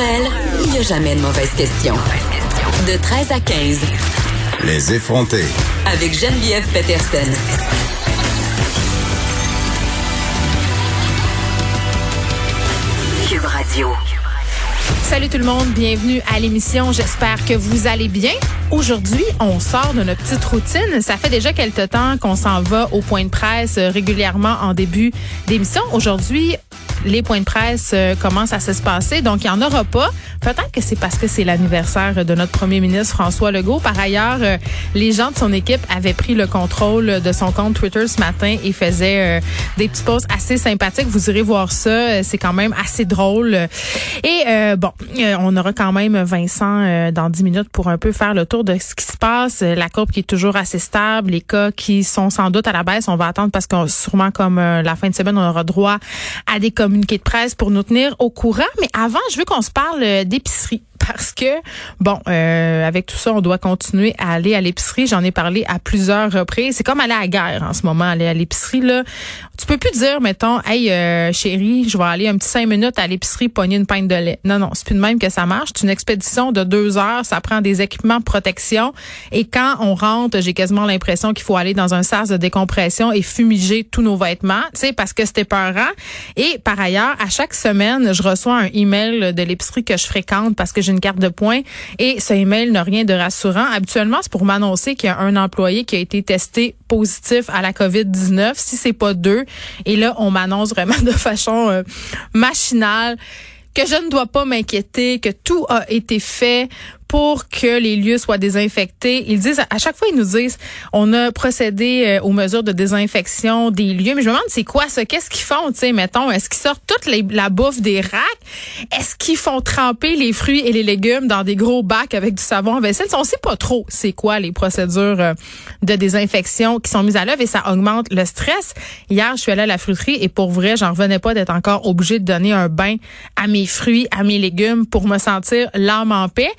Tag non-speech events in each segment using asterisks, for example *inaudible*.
elle, il n'y a jamais de mauvaise question. De 13 à 15. Les effronter. Avec Geneviève Peterson. Cube Radio. Salut tout le monde, bienvenue à l'émission. J'espère que vous allez bien. Aujourd'hui, on sort de notre petite routine. Ça fait déjà quelque temps qu'on s'en va au point de presse euh, régulièrement en début d'émission. Aujourd'hui, les points de presse euh, commencent à se passer, donc il n'y en aura pas. Peut-être que c'est parce que c'est l'anniversaire de notre premier ministre François Legault. Par ailleurs, euh, les gens de son équipe avaient pris le contrôle de son compte Twitter ce matin et faisaient des petits posts assez sympathiques. Vous irez voir ça, c'est quand même assez drôle. Et bon, on aura quand même Vincent dans dix minutes pour un peu faire le tour de ce qui se passe. La courbe qui est toujours assez stable, les cas qui sont sans doute à la baisse, on va attendre parce que sûrement comme la fin de semaine, on aura droit à des communiqué de presse pour nous tenir au courant. Mais avant, je veux qu'on se parle euh, d'épicerie parce que bon, euh, avec tout ça, on doit continuer à aller à l'épicerie. J'en ai parlé à plusieurs reprises. C'est comme aller à la guerre en ce moment, aller à l'épicerie là. Tu peux plus dire, mettons, hey euh, chérie, je vais aller un petit cinq minutes à l'épicerie pogner une pinte de lait. Non, non, c'est plus de même que ça marche. C'est une expédition de deux heures. Ça prend des équipements de protection. Et quand on rentre, j'ai quasiment l'impression qu'il faut aller dans un sas de décompression et fumiger tous nos vêtements, tu sais, parce que c'était peurant. Et par ailleurs, à chaque semaine, je reçois un email de l'épicerie que je fréquente parce que une carte de points et ce email n'a rien de rassurant. Habituellement, c'est pour m'annoncer qu'il y a un employé qui a été testé positif à la COVID-19, si c'est pas deux. Et là, on m'annonce vraiment *laughs* de façon euh, machinale que je ne dois pas m'inquiéter, que tout a été fait pour que les lieux soient désinfectés. Ils disent à chaque fois ils nous disent on a procédé euh, aux mesures de désinfection des lieux, mais je me demande c'est quoi ça? Qu'est-ce qu'ils font Tu sais, mettons, est-ce qu'ils sortent toute la bouffe des racks? Est-ce qu'ils font tremper les fruits et les légumes dans des gros bacs avec du savon à vaisselle? On sait pas trop c'est quoi les procédures euh, de désinfection qui sont mises à l'œuvre et ça augmente le stress. Hier, je suis allée à la fruiterie et pour vrai, j'en revenais pas d'être encore obligée de donner un bain à mes fruits, à mes légumes pour me sentir l'âme en paix.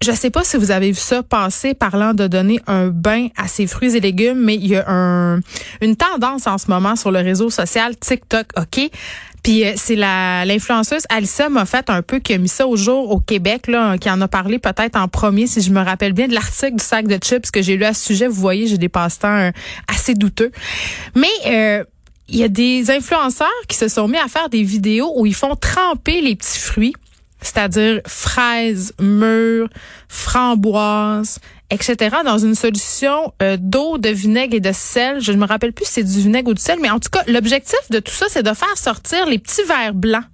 Je je sais pas si vous avez vu ça passer parlant de donner un bain à ses fruits et légumes, mais il y a un, une tendance en ce moment sur le réseau social TikTok, OK? Puis euh, c'est la l'influenceuse Alissa m'a fait un peu qui a mis ça au jour au Québec là, qui en a parlé peut-être en premier si je me rappelle bien de l'article du sac de chips que j'ai lu à ce sujet. Vous voyez, j'ai des passe-temps euh, assez douteux. Mais euh, il y a des influenceurs qui se sont mis à faire des vidéos où ils font tremper les petits fruits c'est-à-dire fraises, mûres, framboises, etc., dans une solution euh, d'eau, de vinaigre et de sel. Je ne me rappelle plus si c'est du vinaigre ou du sel, mais en tout cas, l'objectif de tout ça, c'est de faire sortir les petits verres blancs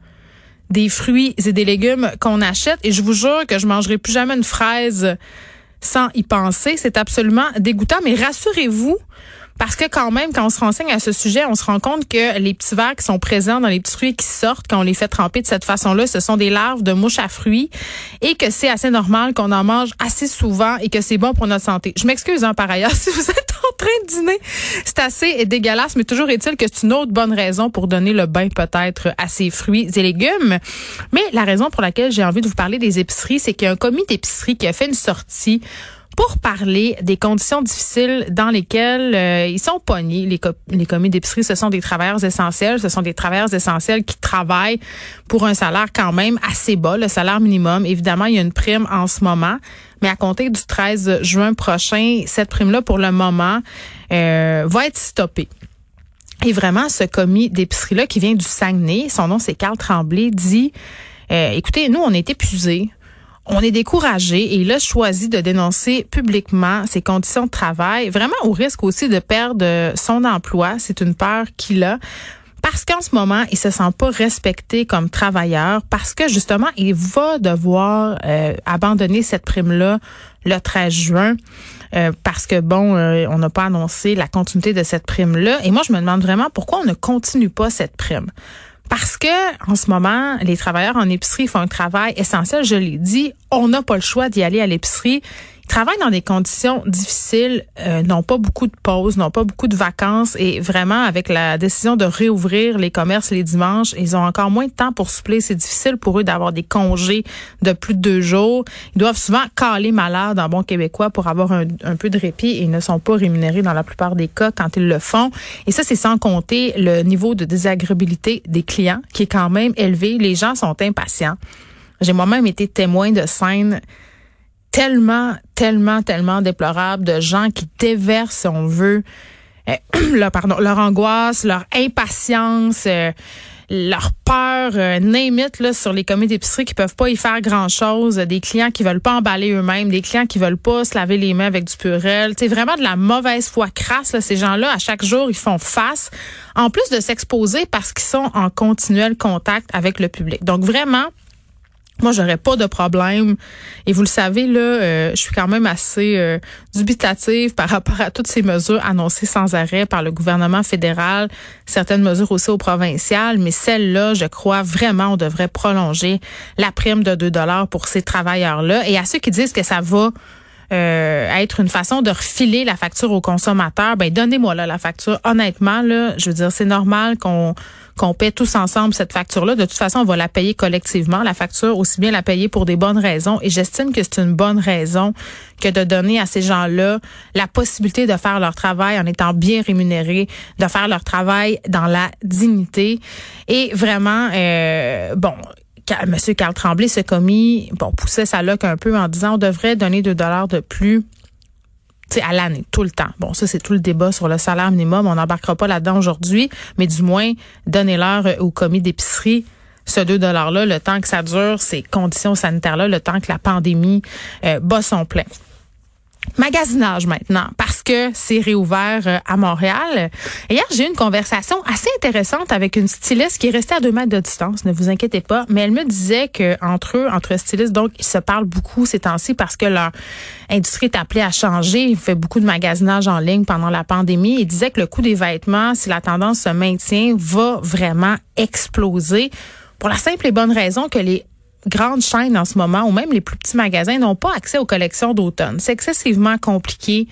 des fruits et des légumes qu'on achète. Et je vous jure que je mangerai plus jamais une fraise sans y penser. C'est absolument dégoûtant. Mais rassurez-vous, parce que quand même, quand on se renseigne à ce sujet, on se rend compte que les petits vers qui sont présents dans les petits fruits qui sortent quand on les fait tremper de cette façon-là, ce sont des larves de mouches à fruits et que c'est assez normal qu'on en mange assez souvent et que c'est bon pour notre santé. Je m'excuse hein, par ailleurs *laughs* si vous êtes en train de dîner. C'est assez dégueulasse, mais toujours est-il que c'est une autre bonne raison pour donner le bain peut-être à ces fruits et légumes. Mais la raison pour laquelle j'ai envie de vous parler des épiceries, c'est qu'il y a un comité d'épicerie qui a fait une sortie pour parler des conditions difficiles dans lesquelles euh, ils sont pognés. Les, les commis d'épicerie, ce sont des travailleurs essentiels. Ce sont des travailleurs essentiels qui travaillent pour un salaire quand même assez bas, le salaire minimum. Évidemment, il y a une prime en ce moment. Mais à compter du 13 juin prochain, cette prime-là, pour le moment, euh, va être stoppée. Et vraiment, ce commis d'épicerie-là qui vient du Saguenay, son nom c'est Carl Tremblay, dit euh, écoutez, nous, on est épuisés on est découragé et il a choisi de dénoncer publiquement ses conditions de travail, vraiment au risque aussi de perdre son emploi. C'est une peur qu'il a. Parce qu'en ce moment, il se sent pas respecté comme travailleur, parce que justement, il va devoir euh, abandonner cette prime-là le 13 juin. Euh, parce que bon, euh, on n'a pas annoncé la continuité de cette prime-là. Et moi, je me demande vraiment pourquoi on ne continue pas cette prime. Parce que en ce moment, les travailleurs en épicerie font un travail essentiel. Je l'ai dit, on n'a pas le choix d'y aller à l'épicerie travaillent dans des conditions difficiles, euh, n'ont pas beaucoup de pauses, n'ont pas beaucoup de vacances et vraiment avec la décision de réouvrir les commerces les dimanches, ils ont encore moins de temps pour souffler. C'est difficile pour eux d'avoir des congés de plus de deux jours. Ils doivent souvent caler malade en bon québécois pour avoir un, un peu de répit et ils ne sont pas rémunérés dans la plupart des cas quand ils le font. Et ça, c'est sans compter le niveau de désagréabilité des clients qui est quand même élevé. Les gens sont impatients. J'ai moi-même été témoin de scènes tellement, tellement, tellement déplorables de gens qui déversent, si on veut, euh, *clears throat* leur, pardon, leur angoisse, leur impatience, euh, leur peur, euh, name là, sur les commis d'épicerie qui peuvent pas y faire grand-chose, des clients qui veulent pas emballer eux-mêmes, des clients qui veulent pas se laver les mains avec du purel. C'est vraiment de la mauvaise foi crasse. Là, ces gens-là, à chaque jour, ils font face, en plus de s'exposer parce qu'ils sont en continuel contact avec le public. Donc vraiment, moi, j'aurais pas de problème. Et vous le savez, là, euh, je suis quand même assez euh, dubitative par *laughs* rapport à toutes ces mesures annoncées sans arrêt par le gouvernement fédéral, certaines mesures aussi au provincial, mais celle-là, je crois vraiment, on devrait prolonger la prime de 2 dollars pour ces travailleurs-là. Et à ceux qui disent que ça va euh, être une façon de refiler la facture aux consommateurs, ben donnez-moi là la facture. Honnêtement, là, je veux dire, c'est normal qu'on qu'on paie tous ensemble cette facture-là. De toute façon, on va la payer collectivement, la facture, aussi bien la payer pour des bonnes raisons. Et j'estime que c'est une bonne raison que de donner à ces gens-là la possibilité de faire leur travail en étant bien rémunérés, de faire leur travail dans la dignité. Et vraiment, euh, bon, M. Carl Tremblay, ce commis, bon, poussait sa loque un peu en disant on devrait donner 2 dollars de plus à l'année, tout le temps. Bon, ça, c'est tout le débat sur le salaire minimum. On n'embarquera pas là-dedans aujourd'hui, mais du moins, donnez-leur au commis d'épicerie ce 2 $-là, le temps que ça dure, ces conditions sanitaires-là, le temps que la pandémie euh, bat son plein. Magasinage maintenant, parce que c'est réouvert euh, à Montréal. hier, j'ai eu une conversation assez intéressante avec une styliste qui est restée à deux mètres de distance, ne vous inquiétez pas, mais elle me disait que entre eux, entre stylistes, donc ils se parlent beaucoup ces temps-ci parce que leur industrie est appelée à changer. Il fait beaucoup de magasinage en ligne pendant la pandémie. Il disait que le coût des vêtements, si la tendance se maintient, va vraiment exploser pour la simple et bonne raison que les grandes chaînes en ce moment, ou même les plus petits magasins, n'ont pas accès aux collections d'automne. C'est excessivement compliqué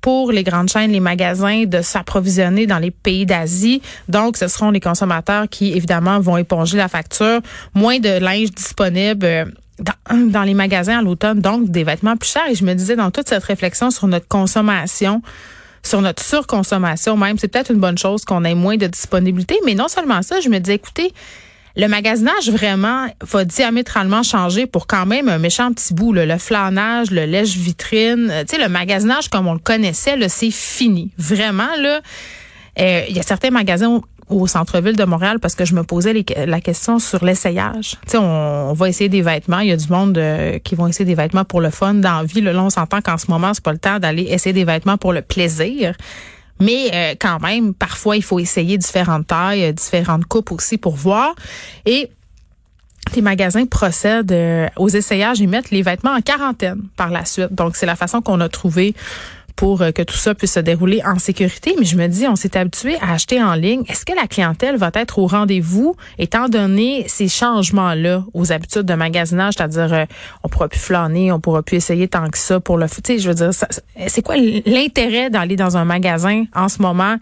pour les grandes chaînes, les magasins, de s'approvisionner dans les pays d'Asie. Donc, ce seront les consommateurs qui, évidemment, vont éponger la facture. Moins de linge disponible. Euh, dans, dans les magasins à l'automne, donc des vêtements plus chers. Et je me disais, dans toute cette réflexion sur notre consommation, sur notre surconsommation même, c'est peut-être une bonne chose qu'on ait moins de disponibilité. Mais non seulement ça, je me disais, écoutez, le magasinage vraiment va diamétralement changer pour quand même un méchant petit bout. Le flanage, le lèche-vitrine, euh, tu sais, le magasinage comme on le connaissait, c'est fini. Vraiment, là, euh, il y a certains magasins au centre-ville de Montréal parce que je me posais la question sur l'essayage. Tu sais, on, va essayer des vêtements. Il y a du monde euh, qui vont essayer des vêtements pour le fun dans vie. Là, on s'entend qu'en ce moment, c'est pas le temps d'aller essayer des vêtements pour le plaisir. Mais euh, quand même, parfois, il faut essayer différentes tailles, euh, différentes coupes aussi pour voir. Et les magasins procèdent euh, aux essayages et mettent les vêtements en quarantaine par la suite. Donc, c'est la façon qu'on a trouvé pour euh, que tout ça puisse se dérouler en sécurité. Mais je me dis, on s'est habitué à acheter en ligne. Est-ce que la clientèle va être au rendez-vous étant donné ces changements-là aux habitudes de magasinage, c'est-à-dire euh, on pourra plus flâner, on pourra plus essayer tant que ça pour le. Sais, je veux dire, c'est quoi l'intérêt d'aller dans un magasin en ce moment?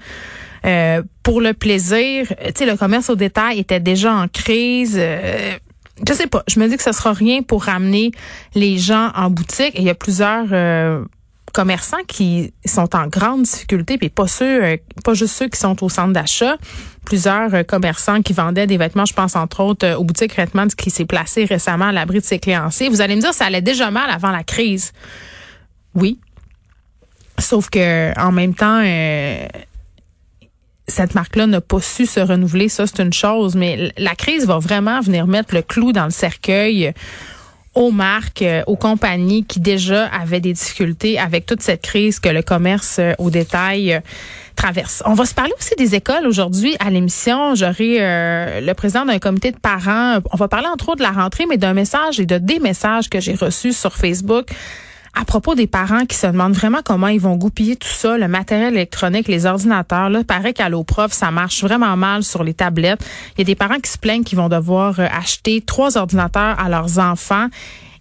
Euh, pour le plaisir, tu sais, le commerce au détail était déjà en crise. Euh, je sais pas. Je me dis que ce sera rien pour ramener les gens en boutique. Il y a plusieurs euh, commerçants qui sont en grande difficulté, puis pas ceux, euh, pas juste ceux qui sont au centre d'achat. Plusieurs euh, commerçants qui vendaient des vêtements, je pense entre autres euh, au boutique Redmond qui s'est placé récemment à l'abri de ses créanciers. Vous allez me dire, ça allait déjà mal avant la crise. Oui. Sauf que en même temps, cette marque-là n'a pas su se renouveler, ça c'est une chose, mais la crise va vraiment venir mettre le clou dans le cercueil aux marques, euh, aux compagnies qui déjà avaient des difficultés avec toute cette crise que le commerce euh, au détail euh, traverse. On va se parler aussi des écoles aujourd'hui à l'émission. J'aurai le président d'un comité de parents. On va parler entre autres de la rentrée, mais d'un message et de des messages que j'ai reçus sur Facebook à propos des parents qui se demandent vraiment comment ils vont goupiller tout ça, le matériel électronique, les ordinateurs, là, paraît qu'à prof, ça marche vraiment mal sur les tablettes. Il y a des parents qui se plaignent qu'ils vont devoir euh, acheter trois ordinateurs à leurs enfants.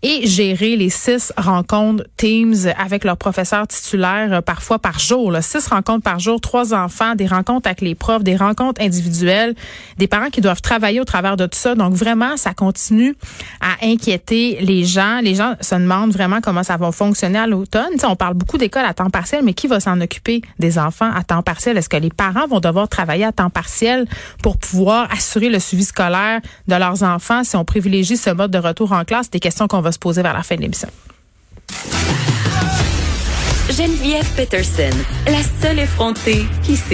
Et gérer les six rencontres Teams avec leurs professeurs titulaires euh, parfois par jour. Là. Six rencontres par jour, trois enfants, des rencontres avec les profs, des rencontres individuelles, des parents qui doivent travailler au travers de tout ça. Donc vraiment, ça continue à inquiéter les gens. Les gens se demandent vraiment comment ça va fonctionner à l'automne. on parle beaucoup d'écoles à temps partiel, mais qui va s'en occuper des enfants à temps partiel? Est-ce que les parents vont devoir travailler à temps partiel pour pouvoir assurer le suivi scolaire de leurs enfants si on privilégie ce mode de retour en classe? Des questions qu'on se poser vers la fin de l'émission. Geneviève Peterson, la seule effrontée qui sait